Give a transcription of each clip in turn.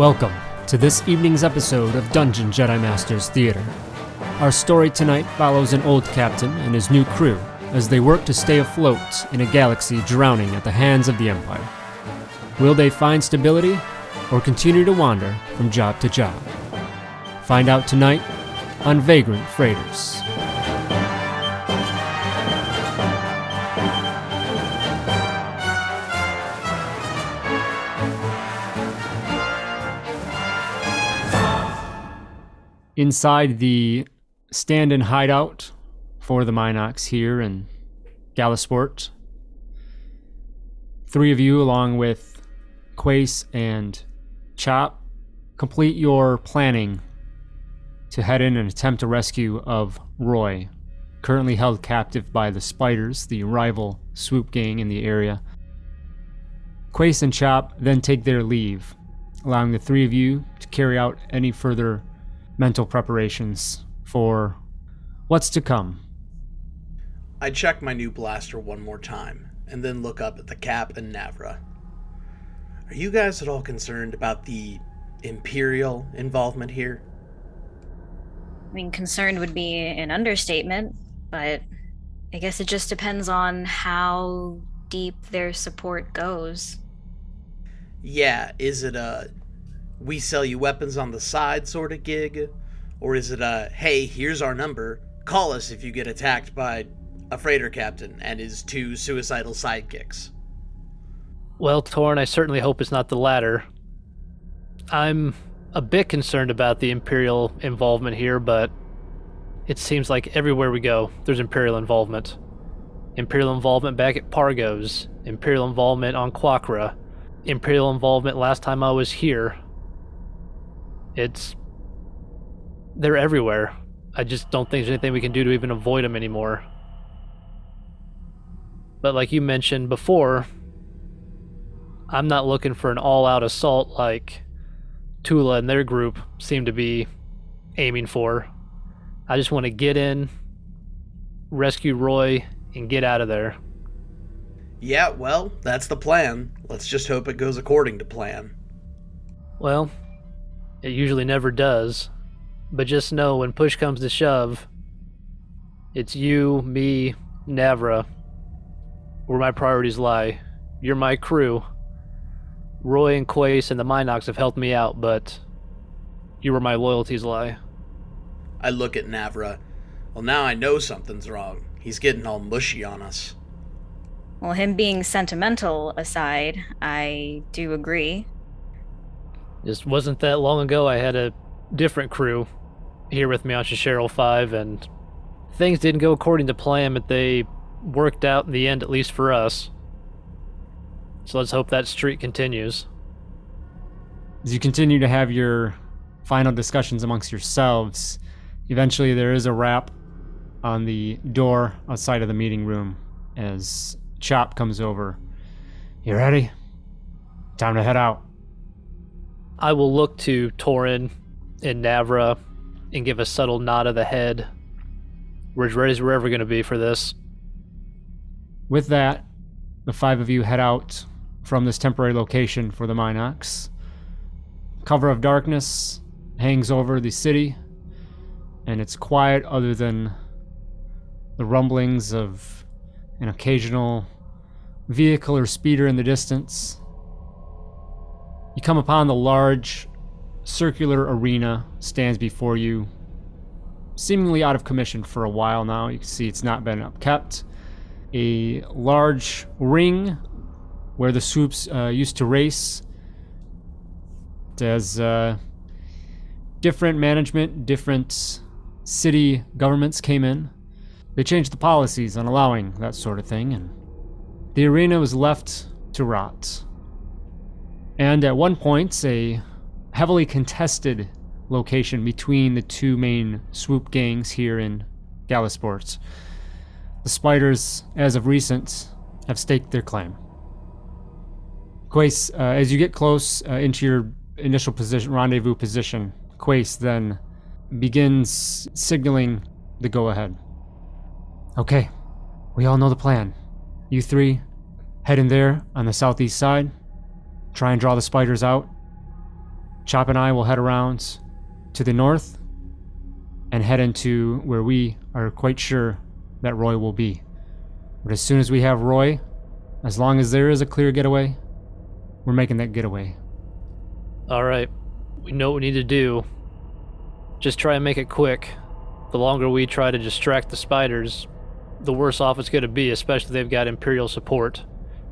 Welcome to this evening's episode of Dungeon Jedi Masters Theater. Our story tonight follows an old captain and his new crew as they work to stay afloat in a galaxy drowning at the hands of the Empire. Will they find stability or continue to wander from job to job? Find out tonight on Vagrant Freighters. Inside the stand and hideout for the Minox here in Galasport, three of you, along with Quace and Chop, complete your planning to head in and attempt a rescue of Roy, currently held captive by the Spiders, the rival swoop gang in the area. Quace and Chop then take their leave, allowing the three of you to carry out any further mental preparations for what's to come. I check my new blaster one more time, and then look up at the Cap and Navra. Are you guys at all concerned about the Imperial involvement here? I mean, concerned would be an understatement, but I guess it just depends on how deep their support goes. Yeah, is it a we sell you weapons on the side sort of gig? Or is it a hey, here's our number, call us if you get attacked by a freighter captain and his two suicidal sidekicks? Well, Torin, I certainly hope it's not the latter. I'm a bit concerned about the Imperial involvement here, but it seems like everywhere we go, there's Imperial involvement. Imperial involvement back at Pargos, Imperial involvement on Quakra, Imperial involvement last time I was here. It's. They're everywhere. I just don't think there's anything we can do to even avoid them anymore. But like you mentioned before, I'm not looking for an all out assault like Tula and their group seem to be aiming for. I just want to get in, rescue Roy, and get out of there. Yeah, well, that's the plan. Let's just hope it goes according to plan. Well, it usually never does. But just know when push comes to shove, it's you, me, Navra, where my priorities lie. You're my crew. Roy and Quace and the Minox have helped me out, but you where my loyalties lie. I look at Navra. Well, now I know something's wrong. He's getting all mushy on us. Well, him being sentimental aside, I do agree. Just wasn't that long ago I had a different crew here with me on Shishero 5, and things didn't go according to plan, but they worked out in the end, at least for us. So let's hope that streak continues. As you continue to have your final discussions amongst yourselves, eventually there is a rap on the door outside of the meeting room as Chop comes over. You ready? Time to head out. I will look to Torin and Navra and give a subtle nod of the head. We're as ready as we're ever going to be for this. With that, the five of you head out from this temporary location for the Minox. Cover of darkness hangs over the city, and it's quiet other than the rumblings of an occasional vehicle or speeder in the distance. You come upon the large circular arena stands before you, seemingly out of commission for a while now. You can see it's not been upkept. A large ring where the swoops uh, used to race. As uh, different management, different city governments came in, they changed the policies on allowing that sort of thing, and the arena was left to rot. And at one point, a heavily contested location between the two main swoop gangs here in Galasport. The Spiders, as of recent, have staked their claim. Quace, uh, as you get close uh, into your initial position, rendezvous position, Quace then begins signaling the go ahead. Okay, we all know the plan. You three head in there on the southeast side, try and draw the spiders out. Chop and I will head around to the north and head into where we are quite sure that Roy will be. But as soon as we have Roy, as long as there is a clear getaway, we're making that getaway. All right. We know what we need to do. Just try and make it quick. The longer we try to distract the spiders, the worse off it's going to be, especially if they've got Imperial support.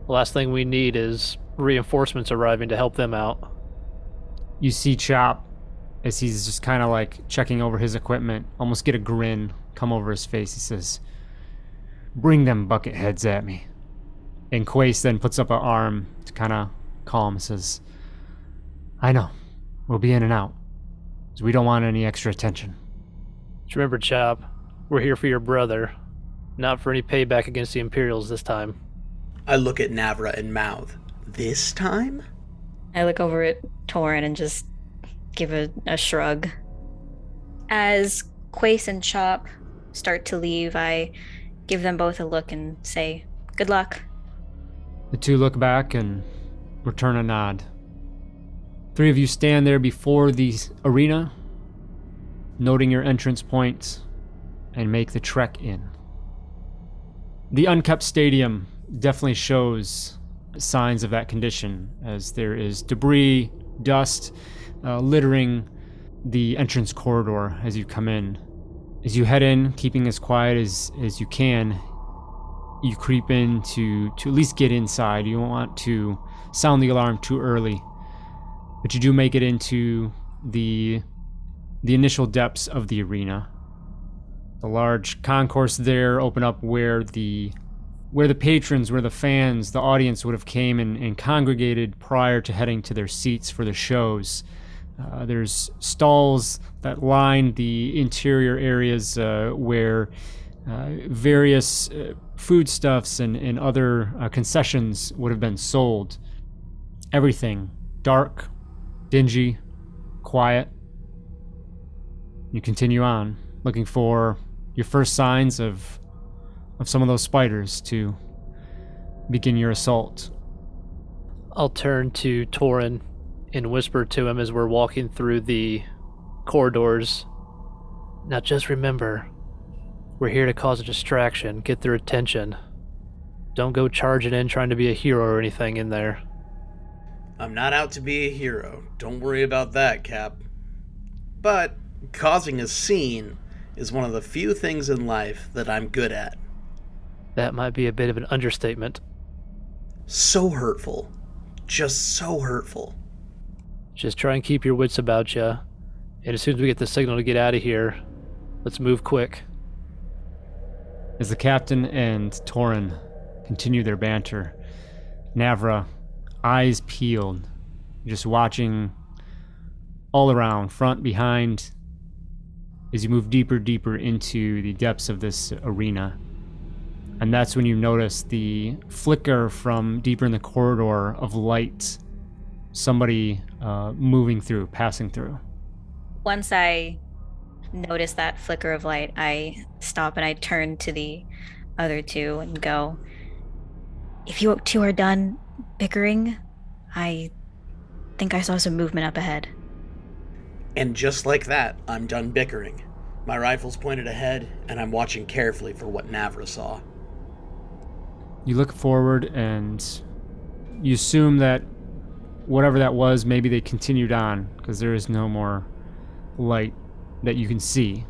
The last thing we need is reinforcements arriving to help them out. You see Chop as he's just kind of like checking over his equipment, almost get a grin come over his face. He says, Bring them bucket heads at me. And Quace then puts up an arm to kind of calm and says, I know. We'll be in and out. So we don't want any extra attention. Just remember, Chop, we're here for your brother, not for any payback against the Imperials this time. I look at Navra and mouth. This time? I look over at Torin and just give a, a shrug. As Quace and Chop start to leave, I give them both a look and say, Good luck. The two look back and return a nod. Three of you stand there before the arena, noting your entrance points, point, and make the trek in. The unkept stadium definitely shows signs of that condition, as there is debris, dust, uh, littering the entrance corridor as you come in. As you head in, keeping as quiet as, as you can, you creep in to, to at least get inside. You don't want to sound the alarm too early, but you do make it into the the initial depths of the arena. The large concourse there open up where the where the patrons, where the fans, the audience would have came and, and congregated prior to heading to their seats for the shows. Uh, there's stalls that line the interior areas uh, where uh, various uh, foodstuffs and, and other uh, concessions would have been sold. Everything dark, dingy, quiet. You continue on, looking for your first signs of of some of those spiders to begin your assault. I'll turn to Torin and whisper to him as we're walking through the corridors. Now just remember, we're here to cause a distraction, get their attention. Don't go charging in trying to be a hero or anything in there. I'm not out to be a hero. Don't worry about that, Cap. But causing a scene is one of the few things in life that I'm good at. That might be a bit of an understatement. So hurtful. Just so hurtful. Just try and keep your wits about you. And as soon as we get the signal to get out of here, let's move quick. As the captain and Torin continue their banter, Navra, eyes peeled, just watching all around, front, behind, as you move deeper, deeper into the depths of this arena. And that's when you notice the flicker from deeper in the corridor of light. Somebody uh, moving through, passing through. Once I notice that flicker of light, I stop and I turn to the other two and go, If you two are done bickering, I think I saw some movement up ahead. And just like that, I'm done bickering. My rifle's pointed ahead, and I'm watching carefully for what Navra saw. You look forward and you assume that whatever that was, maybe they continued on because there is no more light that you can see.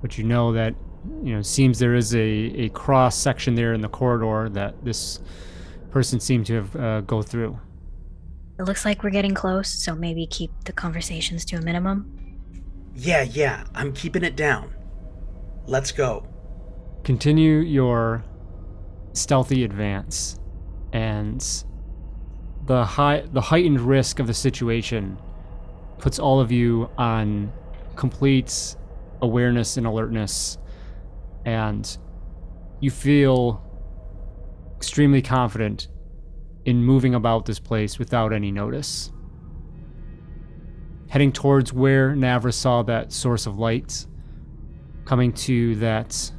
But you know that, you know, seems there is a, a cross section there in the corridor that this person seemed to have uh, go through. It looks like we're getting close, so maybe keep the conversations to a minimum. Yeah, yeah, I'm keeping it down. Let's go. Continue your stealthy advance, and the high the heightened risk of the situation puts all of you on complete awareness and alertness, and you feel extremely confident in moving about this place without any notice. Heading towards where Navra saw that source of light, coming to that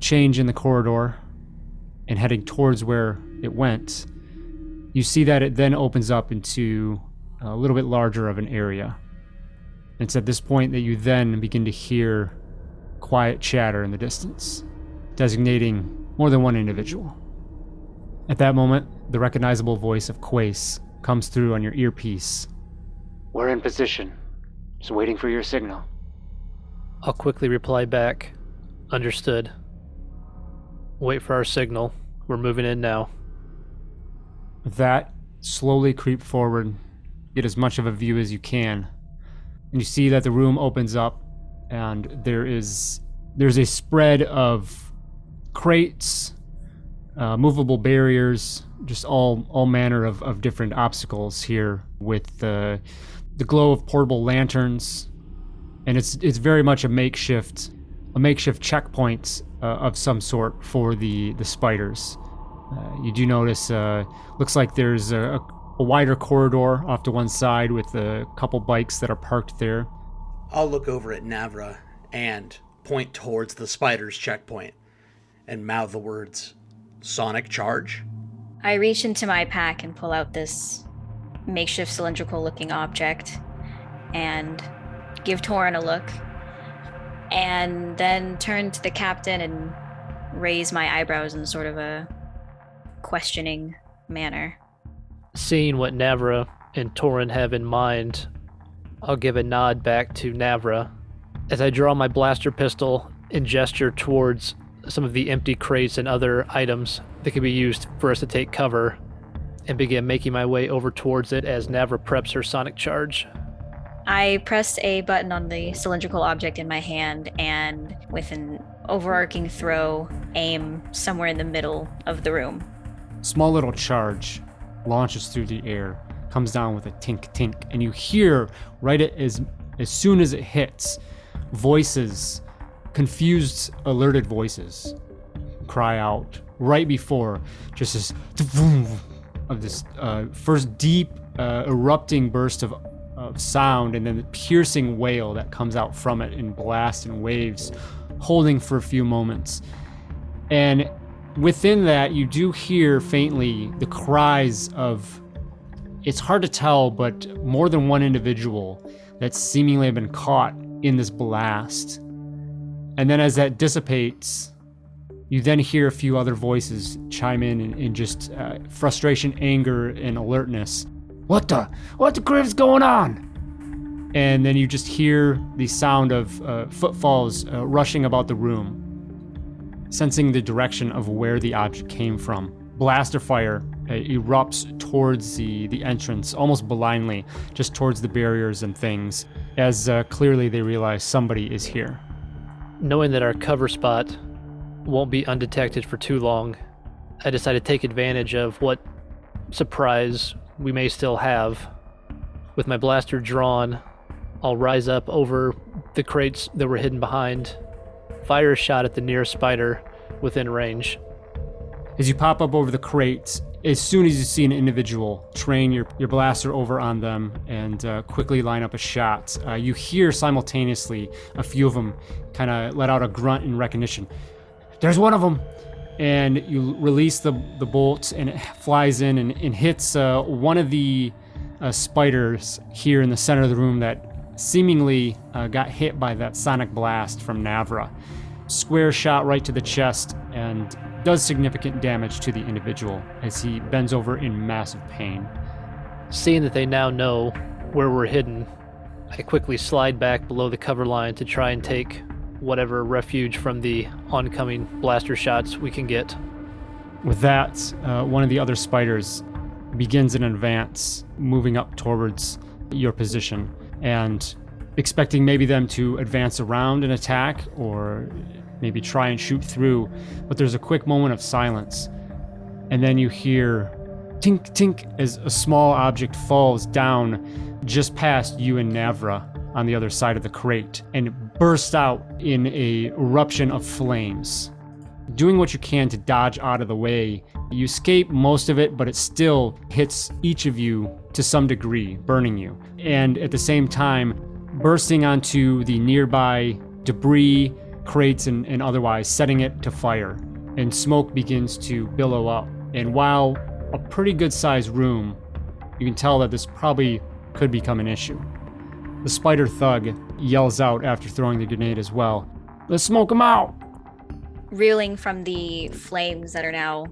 change in the corridor, and heading towards where it went, you see that it then opens up into a little bit larger of an area. It's at this point that you then begin to hear quiet chatter in the distance, designating more than one individual. At that moment, the recognizable voice of Quace comes through on your earpiece. We're in position. Just waiting for your signal. I'll quickly reply back. Understood. Wait for our signal. We're moving in now. That, slowly creep forward, get as much of a view as you can. And you see that the room opens up and there is there's a spread of crates, uh, movable barriers, just all all manner of, of different obstacles here with the the glow of portable lanterns, and it's it's very much a makeshift a makeshift checkpoint uh, of some sort for the the spiders. Uh, you do notice uh, looks like there's a, a wider corridor off to one side with a couple bikes that are parked there. I'll look over at Navra and point towards the spider's checkpoint and mouth the words Sonic Charge. I reach into my pack and pull out this makeshift cylindrical looking object and give Torin a look and then turn to the captain and raise my eyebrows in sort of a questioning manner. Seeing what Navra and Torin have in mind, I'll give a nod back to Navra as I draw my blaster pistol and gesture towards some of the empty crates and other items that can be used for us to take cover and begin making my way over towards it as Navra preps her sonic charge. I press a button on the cylindrical object in my hand and, with an overarching throw, aim somewhere in the middle of the room. Small little charge launches through the air, comes down with a tink tink, and you hear right as as soon as it hits, voices, confused, alerted voices, cry out right before just this of this uh, first deep uh, erupting burst of of sound and then the piercing wail that comes out from it in blast and waves, holding for a few moments. And within that, you do hear faintly the cries of. It's hard to tell, but more than one individual that seemingly have been caught in this blast. And then as that dissipates, you then hear a few other voices chime in in, just uh, frustration, anger, and alertness. What the? What the criff's going on? And then you just hear the sound of uh, footfalls uh, rushing about the room, sensing the direction of where the object came from. Blaster fire uh, erupts towards the, the entrance, almost blindly, just towards the barriers and things, as uh, clearly they realize somebody is here. Knowing that our cover spot won't be undetected for too long, I decide to take advantage of what surprise we may still have. With my blaster drawn, I'll rise up over the crates that were hidden behind, fire a shot at the nearest spider within range. As you pop up over the crates, as soon as you see an individual, train your, your blaster over on them and uh, quickly line up a shot. Uh, you hear simultaneously a few of them kind of let out a grunt in recognition. There's one of them! And you release the, the bolt and it flies in and, and hits uh, one of the uh, spiders here in the center of the room that seemingly uh, got hit by that sonic blast from Navra. Square shot right to the chest and does significant damage to the individual as he bends over in massive pain. Seeing that they now know where we're hidden, I quickly slide back below the cover line to try and take whatever refuge from the oncoming blaster shots we can get. With that, uh, one of the other spiders begins an advance, moving up towards your position, and expecting maybe them to advance around and attack, or maybe try and shoot through. But there's a quick moment of silence, and then you hear tink tink as a small object falls down just past you and Navra on the other side of the crate and bursts out in a eruption of flames. Doing what you can to dodge out of the way, you escape most of it, but it still hits each of you to some degree, burning you. And at the same time, bursting onto the nearby debris, crates, and, and otherwise, setting it to fire. And smoke begins to billow up. And while a pretty good sized room, you can tell that this probably could become an issue. The spider thug yells out after throwing the grenade as well. Let's smoke him out! Reeling from the flames that are now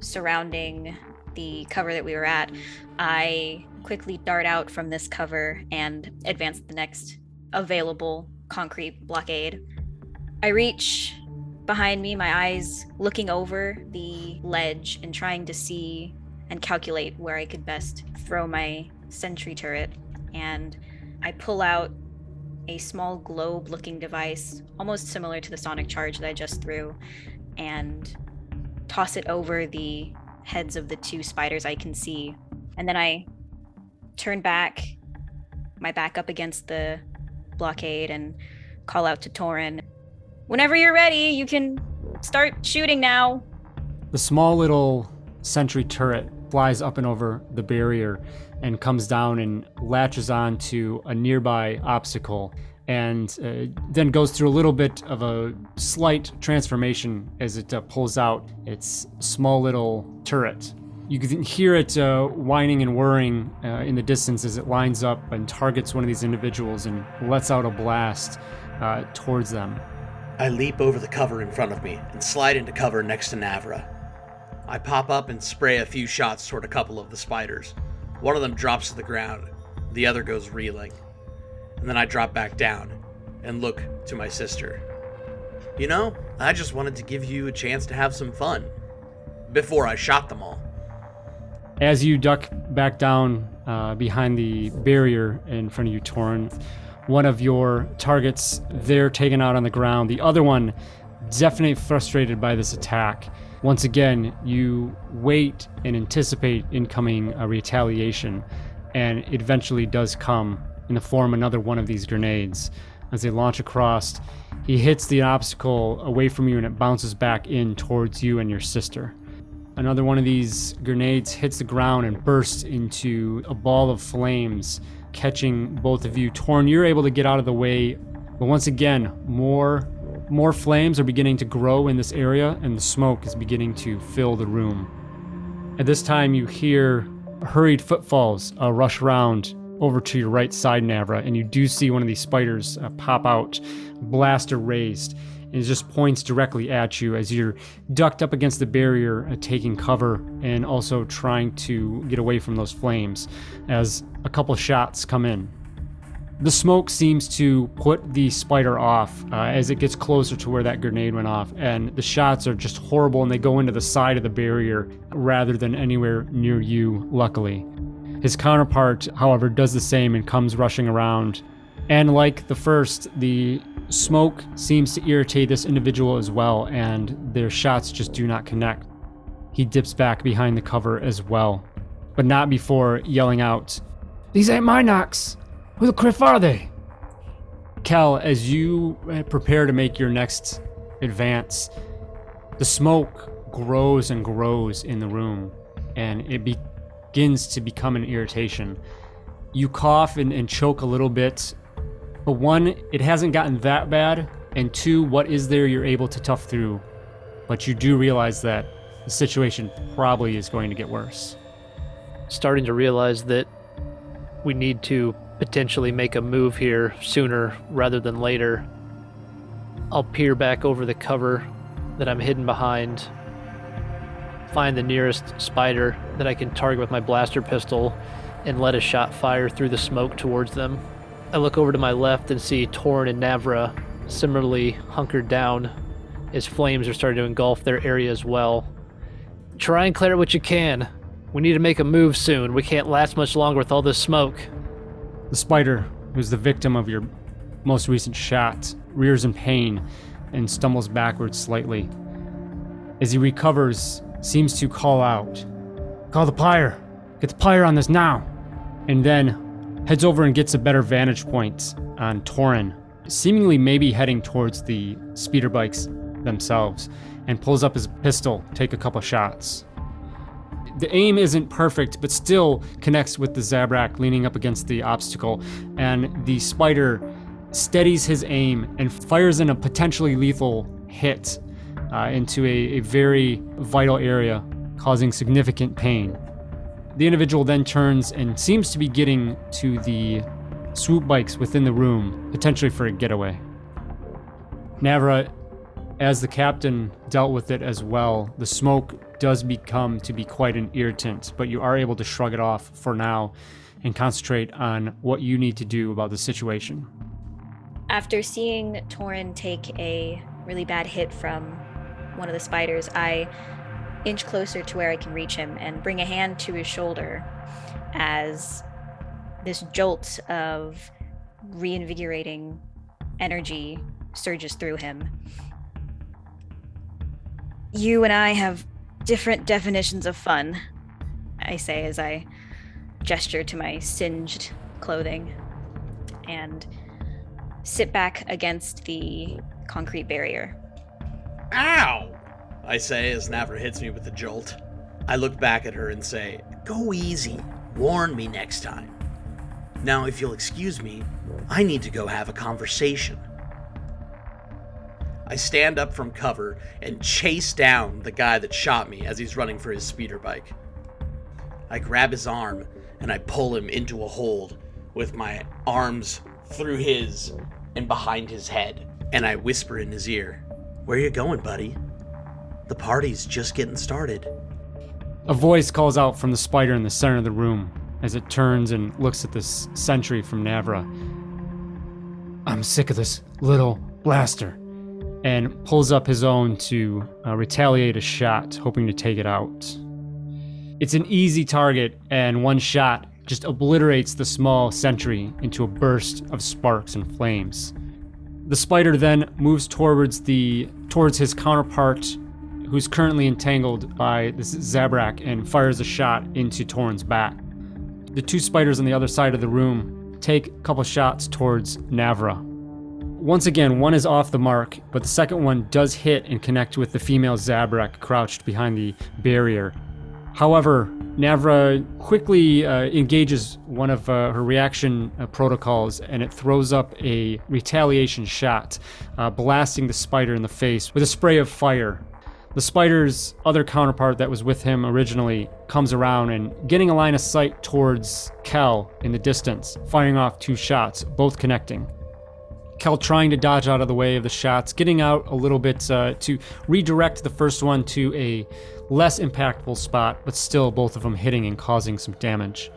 surrounding the cover that we were at, I quickly dart out from this cover and advance the next available concrete blockade. I reach behind me, my eyes looking over the ledge and trying to see and calculate where I could best throw my sentry turret. And I pull out a small globe looking device, almost similar to the sonic charge that I just threw, and toss it over the heads of the two spiders I can see. And then I turn back, my back up against the blockade, and call out to Torin. Whenever you're ready, you can start shooting now. The small little sentry turret flies up and over the barrier and comes down and latches on to a nearby obstacle and uh, then goes through a little bit of a slight transformation as it uh, pulls out its small little turret. You can hear it uh, whining and whirring uh, in the distance as it lines up and targets one of these individuals and lets out a blast uh, towards them. I leap over the cover in front of me and slide into cover next to Navra. I pop up and spray a few shots toward a couple of the spiders. One of them drops to the ground, the other goes reeling. And then I drop back down and look to my sister. You know, I just wanted to give you a chance to have some fun before I shot them all. As you duck back down uh, behind the barrier in front of you, Torin, one of your targets they're taken out on the ground. The other one, definitely frustrated by this attack. Once again, you wait and anticipate incoming uh, retaliation, and it eventually does come in the form of another one of these grenades. As they launch across, he hits the obstacle away from you and it bounces back in towards you and your sister. Another one of these grenades hits the ground and bursts into a ball of flames catching both of you. Torin, you're able to get out of the way, but once again, more more flames are beginning to grow in this area, and the smoke is beginning to fill the room. At this time, you hear hurried footfalls uh, rush around over to your right side, Navra, and you do see one of these spiders uh, pop out, blaster raised, and it just points directly at you as you're ducked up against the barrier, uh, taking cover, and also trying to get away from those flames as a couple shots come in. The smoke seems to put the spider off uh, as it gets closer to where that grenade went off, and the shots are just horrible and they go into the side of the barrier rather than anywhere near you, luckily. His counterpart, however, does the same and comes rushing around. And like the first, the smoke seems to irritate this individual as well, and their shots just do not connect. He dips back behind the cover as well, but not before yelling out, These ain't Minox! Who the criff are they? Kel, as you uh, prepare to make your next advance, the smoke grows and grows in the room, and it begins to become an irritation. You cough and, and choke a little bit, but one, it hasn't gotten that bad, and two, what is there you're able to tough through, but you do realize that the situation probably is going to get worse. Starting to realize that we need to potentially make a move here sooner rather than later. I'll peer back over the cover that I'm hidden behind, find the nearest spider that I can target with my blaster pistol, and let a shot fire through the smoke towards them. I look over to my left and see Torin and Navra similarly hunkered down as flames are starting to engulf their area as well. Try and clear it what you can. We need to make a move soon. We can't last much longer with all this smoke. The spider, who's the victim of your most recent shot, rears in pain and stumbles backwards slightly. As he recovers, seems to call out, Call the pyre! Get the pyre on this now! And then heads over and gets a better vantage point on Torin, seemingly maybe heading towards the speeder bikes themselves, and pulls up his pistol, take a couple shots the aim isn't perfect, but still connects with the Zabrak leaning up against the obstacle, and the spider steadies his aim and fires in a potentially lethal hit uh, into a, a very vital area, causing significant pain. The individual then turns and seems to be getting to the swoop bikes within the room, potentially for a getaway. Navra, as the captain dealt with it as well, the smoke does become to be quite an irritant, but you are able to shrug it off for now and concentrate on what you need to do about the situation. After seeing Torin take a really bad hit from one of the spiders, I inch closer to where I can reach him and bring a hand to his shoulder as this jolt of reinvigorating energy surges through him. You and I have different definitions of fun, I say as I gesture to my singed clothing and sit back against the concrete barrier. Ow! I say as Navra hits me with a jolt. I look back at her and say, Go easy. Warn me next time. Now, if you'll excuse me, I need to go have a conversation. I stand up from cover and chase down the guy that shot me as he's running for his speeder bike. I grab his arm and I pull him into a hold with my arms through his and behind his head. And I whisper in his ear, Where you going, buddy? The party's just getting started. A voice calls out from the spider in the center of the room as it turns and looks at this sentry from Navra. I'm sick of this little blaster. And pulls up his own to uh, retaliate a shot, hoping to take it out. It's an easy target, and one shot just obliterates the small sentry into a burst of sparks and flames. The spider then moves towards the towards his counterpart, who's currently entangled by this Zabrak, and fires a shot into Torin's back. The two spiders on the other side of the room take a couple shots towards Navra. Once again, one is off the mark, but the second one does hit and connect with the female Zabrak crouched behind the barrier. However, Navra quickly uh, engages one of uh, her reaction uh, protocols and it throws up a retaliation shot, uh, blasting the spider in the face with a spray of fire. The spider's other counterpart that was with him originally comes around and getting a line of sight towards Kel in the distance, firing off two shots, both connecting. Kel trying to dodge out of the way of the shots, getting out a little bit uh, to redirect the first one to a less impactful spot, but still both of them hitting and causing some damage.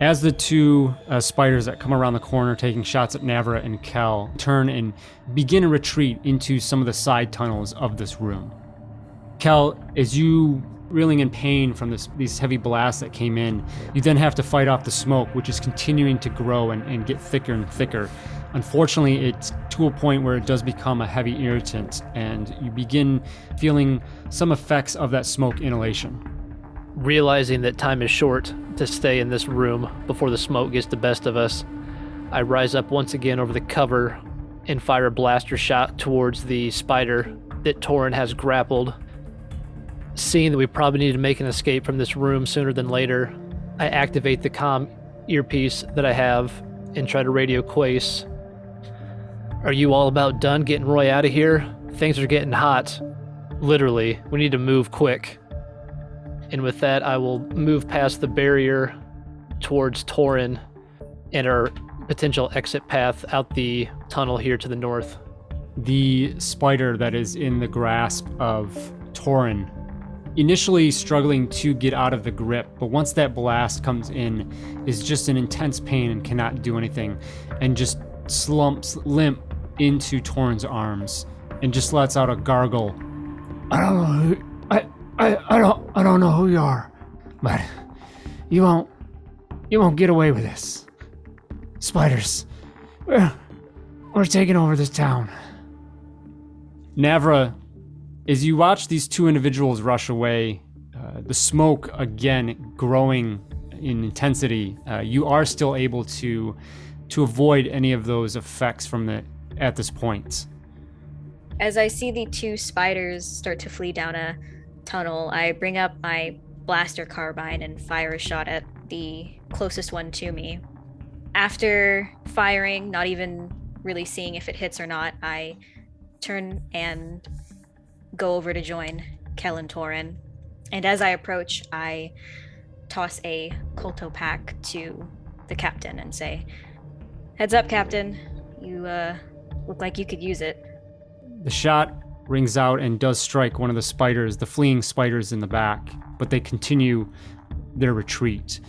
As the two uh, spiders that come around the corner taking shots at Navra and Kel turn and begin a retreat into some of the side tunnels of this room. Kel, as you reeling in pain from this, these heavy blasts that came in, you then have to fight off the smoke, which is continuing to grow and, and get thicker and thicker. Unfortunately, it's to a point where it does become a heavy irritant, and you begin feeling some effects of that smoke inhalation. Realizing that time is short to stay in this room before the smoke gets the best of us, I rise up once again over the cover and fire a blaster shot towards the spider that Torin has grappled. Seeing that we probably need to make an escape from this room sooner than later, I activate the comm earpiece that I have and try to radio Quace. Are you all about done getting Roy out of here? Things are getting hot. Literally, we need to move quick. And with that, I will move past the barrier towards Torin and our potential exit path out the tunnel here to the north. The spider that is in the grasp of Torin, initially struggling to get out of the grip, but once that blast comes in, is just an intense pain and cannot do anything, and just slumps limp into Torin's arms and just lets out a gargle. I don't know who, I, I, I don't I don't know who you are, but you won't you won't get away with this. Spiders, we're, we're taking over this town. Navra, as you watch these two individuals rush away, uh, the smoke again growing in intensity, uh, you are still able to to avoid any of those effects from the at this point. As I see the two spiders start to flee down a tunnel, I bring up my blaster carbine and fire a shot at the closest one to me. After firing, not even really seeing if it hits or not, I turn and go over to join Kel and Torin. And as I approach, I toss a Kolto pack to the captain and say, Heads up, Captain. You uh, look like you could use it. The shot rings out and does strike one of the spiders, the fleeing spiders in the back, but they continue their retreat.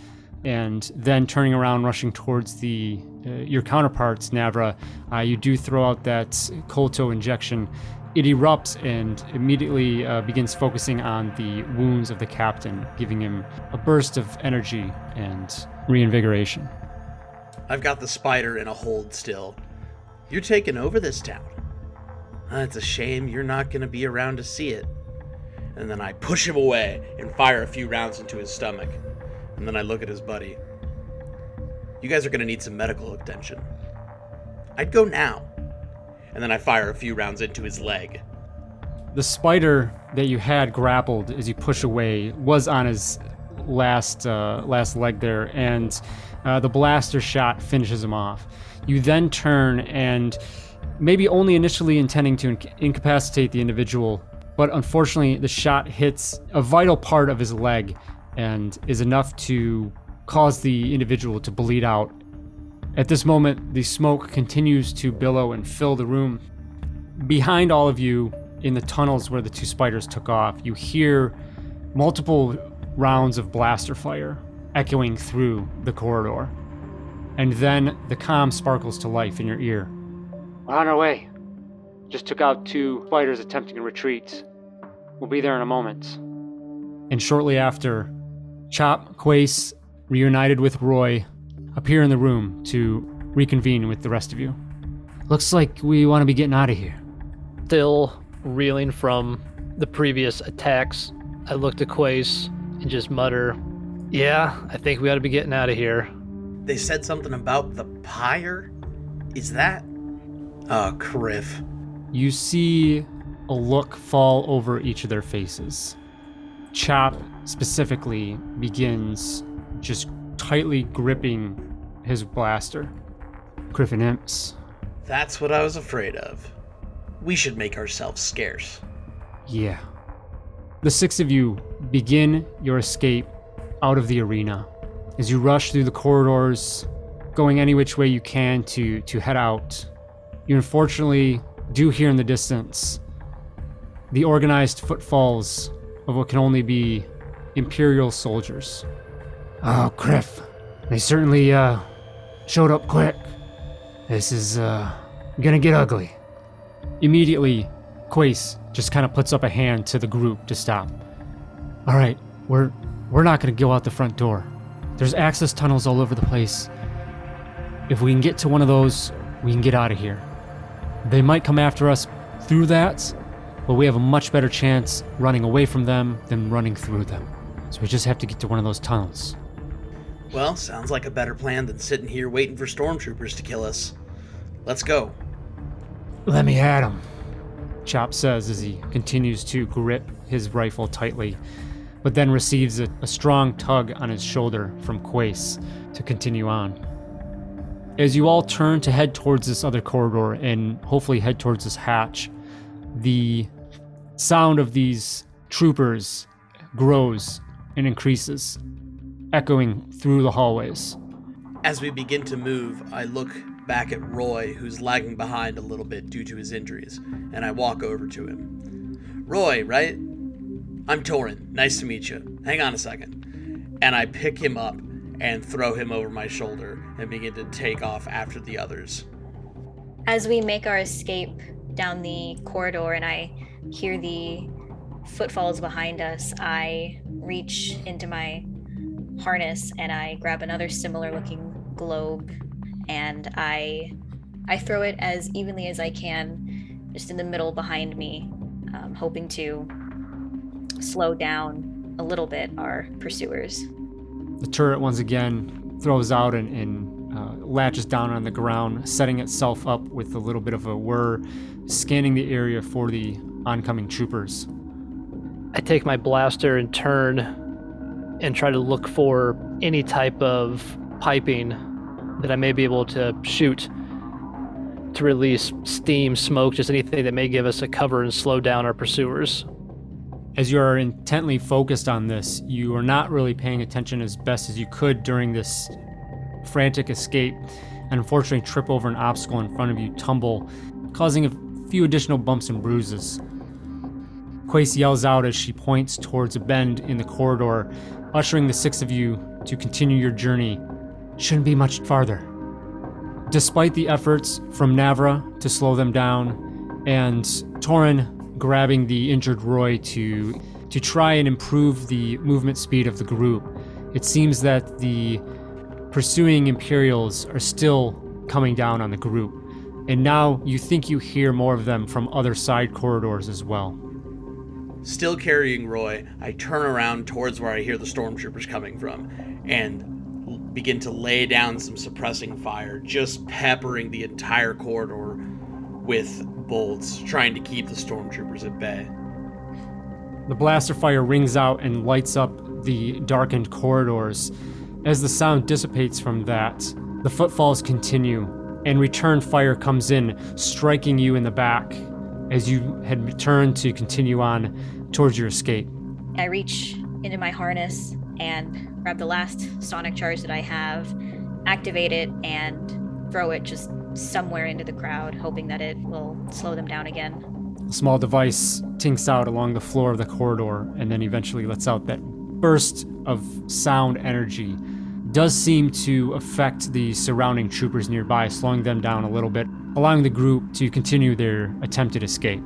And then turning around, rushing towards the uh, your counterparts, Navra, uh, you do throw out that Kolto injection. It erupts and immediately uh, begins focusing on the wounds of the captain, giving him a burst of energy and reinvigoration. I've got the spider in a hold still. You're taking over this town. It's a shame you're not going to be around to see it. And then I push him away and fire a few rounds into his stomach. And then I look at his buddy. You guys are going to need some medical attention. I'd go now. And then I fire a few rounds into his leg. The spider that you had grappled as you push away was on his last uh, last leg there, and uh, the blaster shot finishes him off. You then turn and maybe only initially intending to inc- incapacitate the individual, but unfortunately the shot hits a vital part of his leg and is enough to cause the individual to bleed out. At this moment, the smoke continues to billow and fill the room. Behind all of you, in the tunnels where the two spiders took off, you hear multiple rounds of blaster fire echoing through the corridor. And then the comm sparkles to life in your ear. We're on our way. Just took out two spiders attempting a retreat. We'll be there in a moment. And shortly after, Chop, Quace, reunited with Roy, appear in the room to reconvene with the rest of you. Looks like we want to be getting out of here. Still reeling from the previous attacks, I look to Quace and just mutter, Yeah, I think we ought to be getting out of here. They said something about the pyre? Is that? Oh, Criff. You see a look fall over each of their faces. Chop specifically begins just tightly gripping his blaster. Griffin Imps. That's what I was afraid of. We should make ourselves scarce. Yeah. The six of you begin your escape out of the arena as you rush through the corridors, going any which way you can to, to head out. You unfortunately do hear in the distance the organized footfalls of what can only be Imperial soldiers. Oh, Criff. They certainly, uh, showed up quick. This is, uh, gonna get ugly. Immediately, Quace just kind of puts up a hand to the group to stop. All right, we're we're not to go out the front door. There's access tunnels all over the place. If we can get to one of those, we can get out of here. They might come after us through that, but we have a much better chance running away from them than running through them. So we just have to get to one of those tunnels. Well, sounds like a better plan than sitting here waiting for stormtroopers to kill us. Let's go. Let me at him, Chop says as he continues to grip his rifle tightly, but then receives a, a strong tug on his shoulder from Quace to continue on. As you all turn to head towards this other corridor and hopefully head towards this hatch, the sound of these troopers grows and increases, echoing through the hallways. As we begin to move, I look back at Roy, who's lagging behind a little bit due to his injuries, and I walk over to him. Roy, right? I'm Torin. Nice to meet you. Hang on a second. And I pick him up and throw him over my shoulder and begin to take off after the others. As we make our escape down the corridor and I hear the footfalls behind us, I reach into my harness and I grab another similar looking globe and I I throw it as evenly as I can just in the middle behind me, um, hoping to slow down a little bit our pursuers. The turret once again throws out and, and uh, latches down on the ground, setting itself up with a little bit of a whir, scanning the area for the oncoming troopers. I take my blaster and turn and try to look for any type of piping that I may be able to shoot to release steam, smoke, just anything that may give us a cover and slow down our pursuers. As you are intently focused on this, you are not really paying attention as best as you could during this frantic escape, and unfortunately trip over an obstacle in front of you, tumble, causing a few additional bumps and bruises. Quace yells out as she points towards a bend in the corridor, ushering the six of you to continue your journey. Shouldn't be much farther. Despite the efforts from Navra to slow them down, and Torin grabbing the injured Roy to to try and improve the movement speed of the group, it seems that the pursuing Imperials are still coming down on the group. And now you think you hear more of them from other side corridors as well. Still carrying Roy, I turn around towards where I hear the stormtroopers coming from and begin to lay down some suppressing fire, just peppering the entire corridor with bolts, trying to keep the stormtroopers at bay. The blaster fire rings out and lights up the darkened corridors. As the sound dissipates from that, the footfalls continue, and return fire comes in, striking you in the back as you had turned to continue on towards your escape. I reach into my harness and grab the last sonic charge that I have, activate it, and throw it just somewhere into the crowd, hoping that it will slow them down again. A small device tinks out along the floor of the corridor and then eventually lets out that burst of sound energy. Does seem to affect the surrounding troopers nearby, slowing them down a little bit, allowing the group to continue their attempted escape.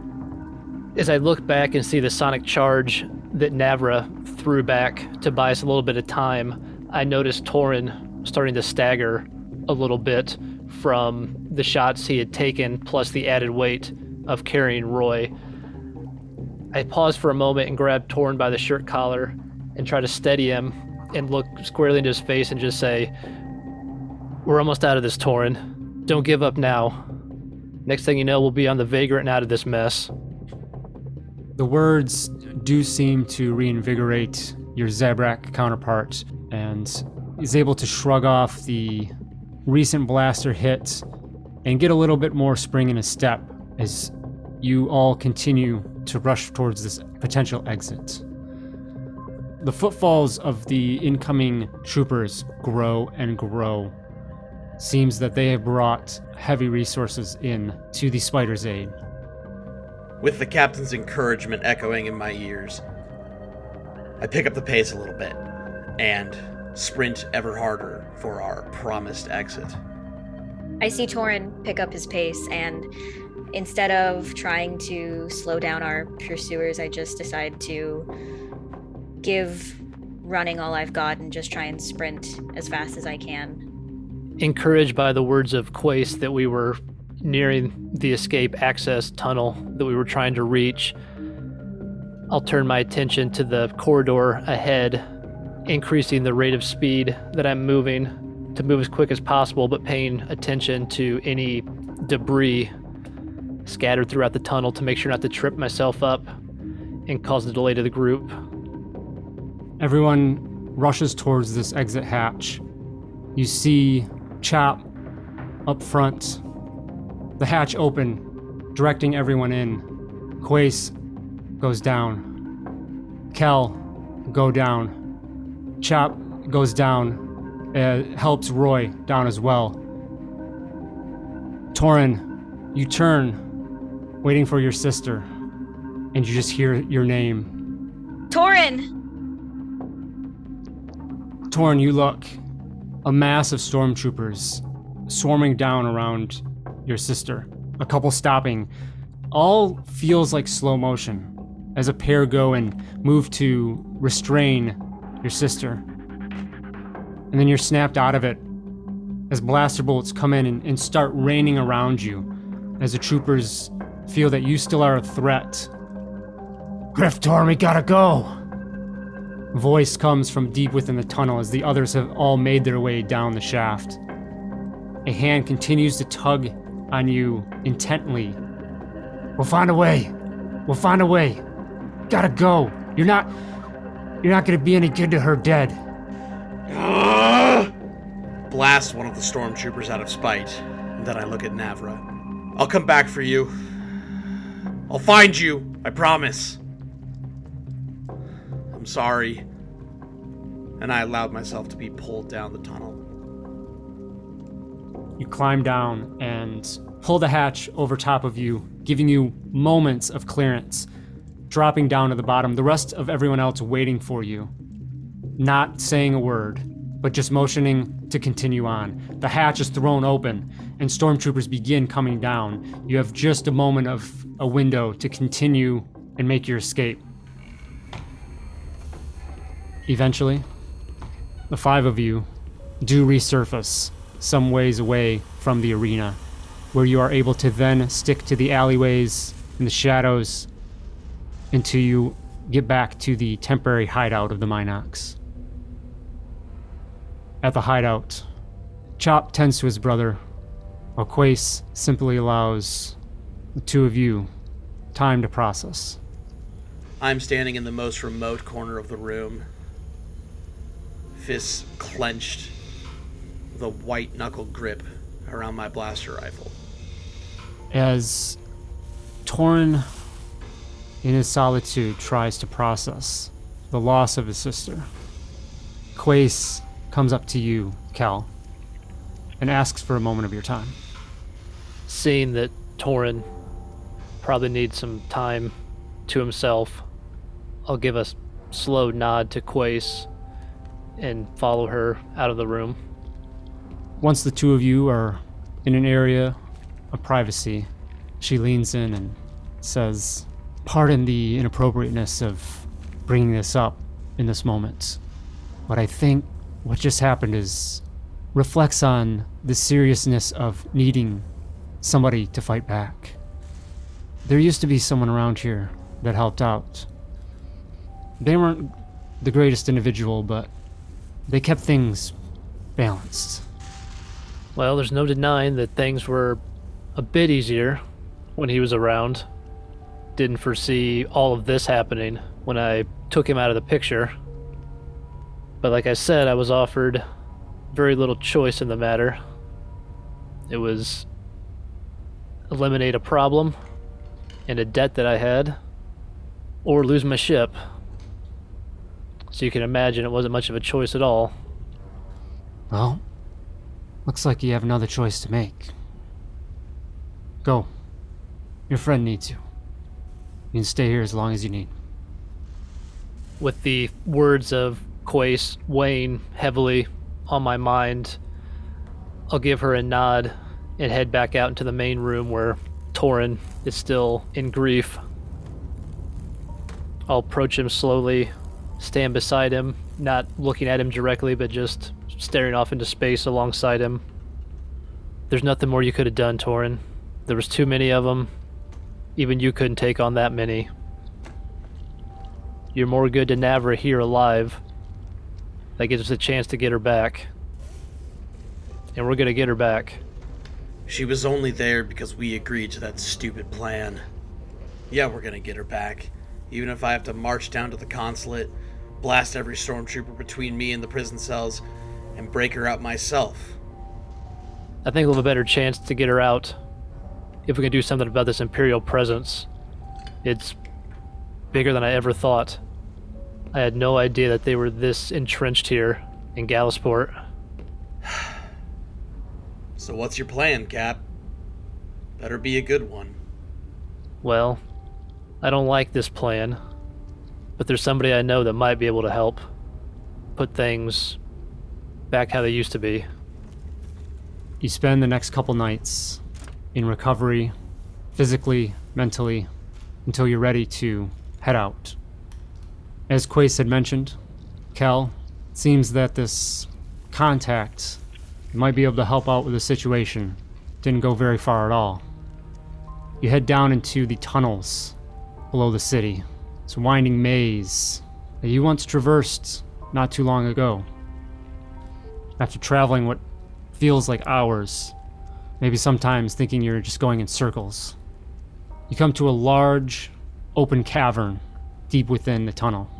As I look back and see the sonic charge that Navra threw back to buy us a little bit of time, I notice Torin starting to stagger a little bit from the shots he had taken, plus the added weight of carrying Roy. I pause for a moment and grab Torin by the shirt collar and try to steady him and look squarely into his face and just say, We're almost out of this, Torin. Don't give up now. Next thing you know, we'll be on the Vagrant and out of this mess. The words do seem to reinvigorate your Zabrak counterpart and is able to shrug off the recent blaster hits and get a little bit more spring in a step as you all continue to rush towards this potential exit. The footfalls of the incoming troopers grow and grow. Seems that they have brought heavy resources in to the spider's aid. With the captain's encouragement echoing in my ears, I pick up the pace a little bit and sprint ever harder for our promised exit. I see Torin pick up his pace, and instead of trying to slow down our pursuers, I just decide to give running all I've got and just try and sprint as fast as I can. encouraged by the words of Quace that we were nearing the escape access tunnel that we were trying to reach, I'll turn my attention to the corridor ahead, increasing the rate of speed that I'm moving to move as quick as possible, but paying attention to any debris scattered throughout the tunnel to make sure not to trip myself up and cause a delay to the group. Everyone rushes towards this exit hatch. You see Chop up front. The hatch open, directing everyone in. Quace goes down. Kel go down. Chop goes down. Uh, helps Roy down as well. Torin, you turn, waiting for your sister, and you just hear your name Torin! Torin, you look. A mass of stormtroopers swarming down around your sister. A couple stopping. All feels like slow motion as a pair go and move to restrain your sister. And then you're snapped out of it as blaster bullets come in and, and start raining around you as the troopers feel that you still are a threat. Griff Torn, we gotta go! Voice comes from deep within the tunnel as the others have all made their way down the shaft. A hand continues to tug on you intently. We'll find a way. We'll find a way. Gotta go. You're not. You're not gonna be any good to her dead. Blast one of the stormtroopers out of spite, and then I look at Navra. I'll come back for you. I'll find you, I promise. I'm sorry. And I allowed myself to be pulled down the tunnel. You climb down and pull the hatch over top of you, giving you moments of clearance, dropping down to the bottom, the rest of everyone else waiting for you, not saying a word, but just motioning to continue on. The hatch is thrown open, and stormtroopers begin coming down. You have just a moment of a window to continue and make your escape. Eventually, the five of you do resurface some ways away from the arena, where you are able to then stick to the alleyways and the shadows until you get back to the temporary hideout of the Minox. At the hideout, Chop tends to his brother, while Quace simply allows the two of you time to process. I'm standing in the most remote corner of the room, fists clenched, with a white knuckle grip around my blaster rifle. As Torin, in his solitude, tries to process the loss of his sister, Quace comes up to you, Cal, and asks for a moment of your time. Seeing that Torin probably needs some time to himself, I'll give a slow nod to Quace and follow her out of the room. Once the two of you are in an area of privacy, she leans in and says, Pardon the inappropriateness of bringing this up in this moment, but I think what just happened is reflects on the seriousness of needing somebody to fight back. There used to be someone around here that helped out. They weren't the greatest individual, but they kept things balanced. Well, there's no denying that things were a bit easier when he was around. Didn't foresee all of this happening when I took him out of the picture. But like I said, I was offered very little choice in the matter. It was eliminate a problem and a debt that I had, or lose my ship. So you can imagine it wasn't much of a choice at all. Well, looks like you have another choice to make. Go. Your friend needs you. You can stay here as long as you need. With the words of Quace weighing heavily on my mind, I'll give her a nod and head back out into the main room where Torin is still in grief. I'll approach him slowly, stand beside him, not looking at him directly, but just staring off into space alongside him. There's nothing more you could have done, Torin. There was too many of them. Even you couldn't take on that many. You're more good to Navra here alive. That gives us a chance to get her back. And we're gonna get her back. She was only there because we agreed to that stupid plan. Yeah, we're gonna get her back. Even if I have to march down to the consulate, blast every stormtrooper between me and the prison cells, and break her out myself. I think we'll have a better chance to get her out if we can do something about this Imperial presence. It's bigger than I ever thought. I had no idea that they were this entrenched here in Gallisport. So what's your plan, Cap? Better be a good one. Well, I don't like this plan, but there's somebody I know that might be able to help put things back how they used to be. You spend the next couple nights in recovery, physically, mentally, until you're ready to head out. As Quace had mentioned, Cal, seems that this contact might be able to help out with the situation. Didn't go very far at all. You head down into the tunnels below the city. It's a winding maze that you once traversed not too long ago. After traveling what feels like hours, maybe sometimes thinking you're just going in circles, you come to a large, open cavern deep within the tunnel.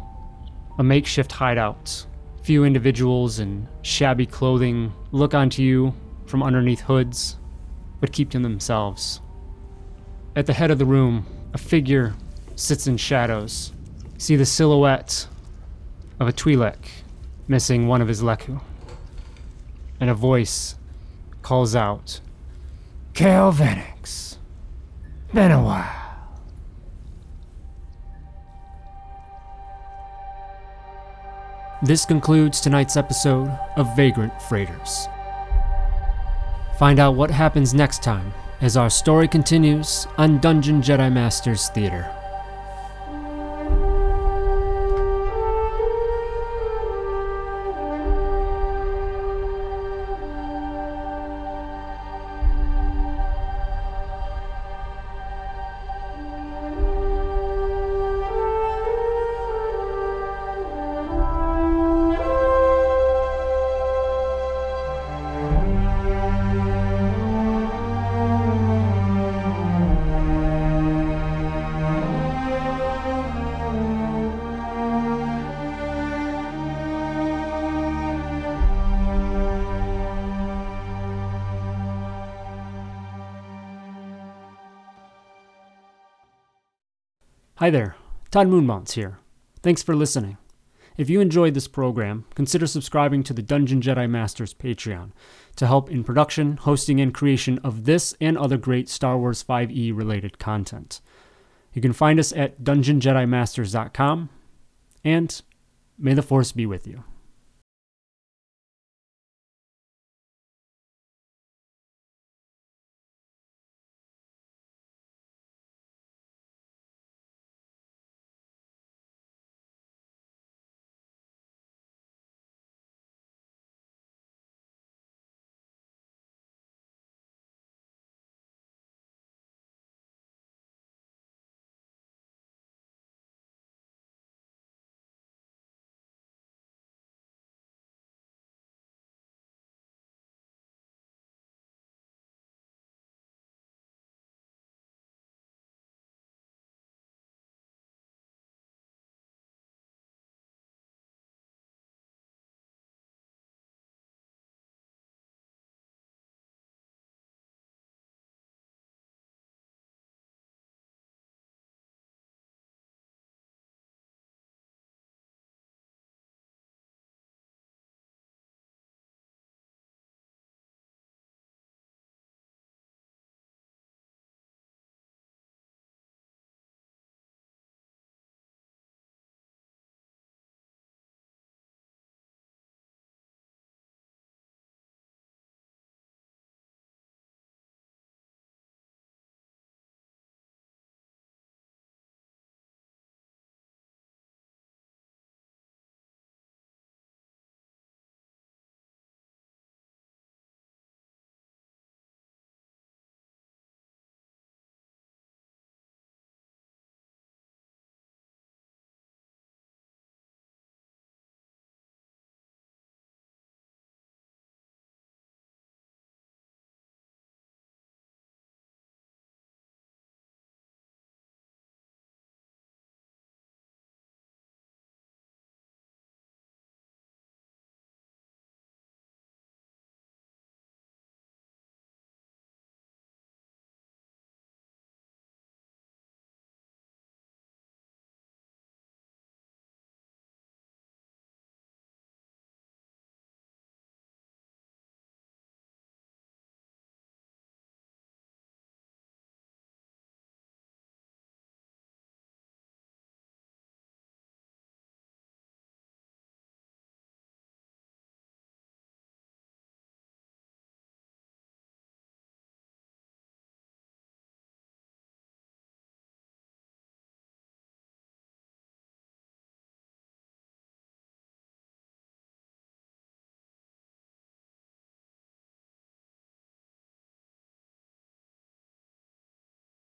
A makeshift hideout. Few individuals in shabby clothing look onto you from underneath hoods, but keep to themselves. At the head of the room, a figure sits in shadows. See the silhouette of a Twi'lek missing one of his Lekku. And a voice calls out, Cal Venix. Been a while. This concludes tonight's episode of Vagrant Freighters. Find out what happens next time as our story continues on Dungeon Jedi Masters Theater. Todd Moonmounts here. Thanks for listening. If you enjoyed this program, consider subscribing to the Dungeon Jedi Masters Patreon to help in production, hosting, and creation of this and other great Star Wars 5e related content. You can find us at dungeonjedimasters.com, and may the Force be with you.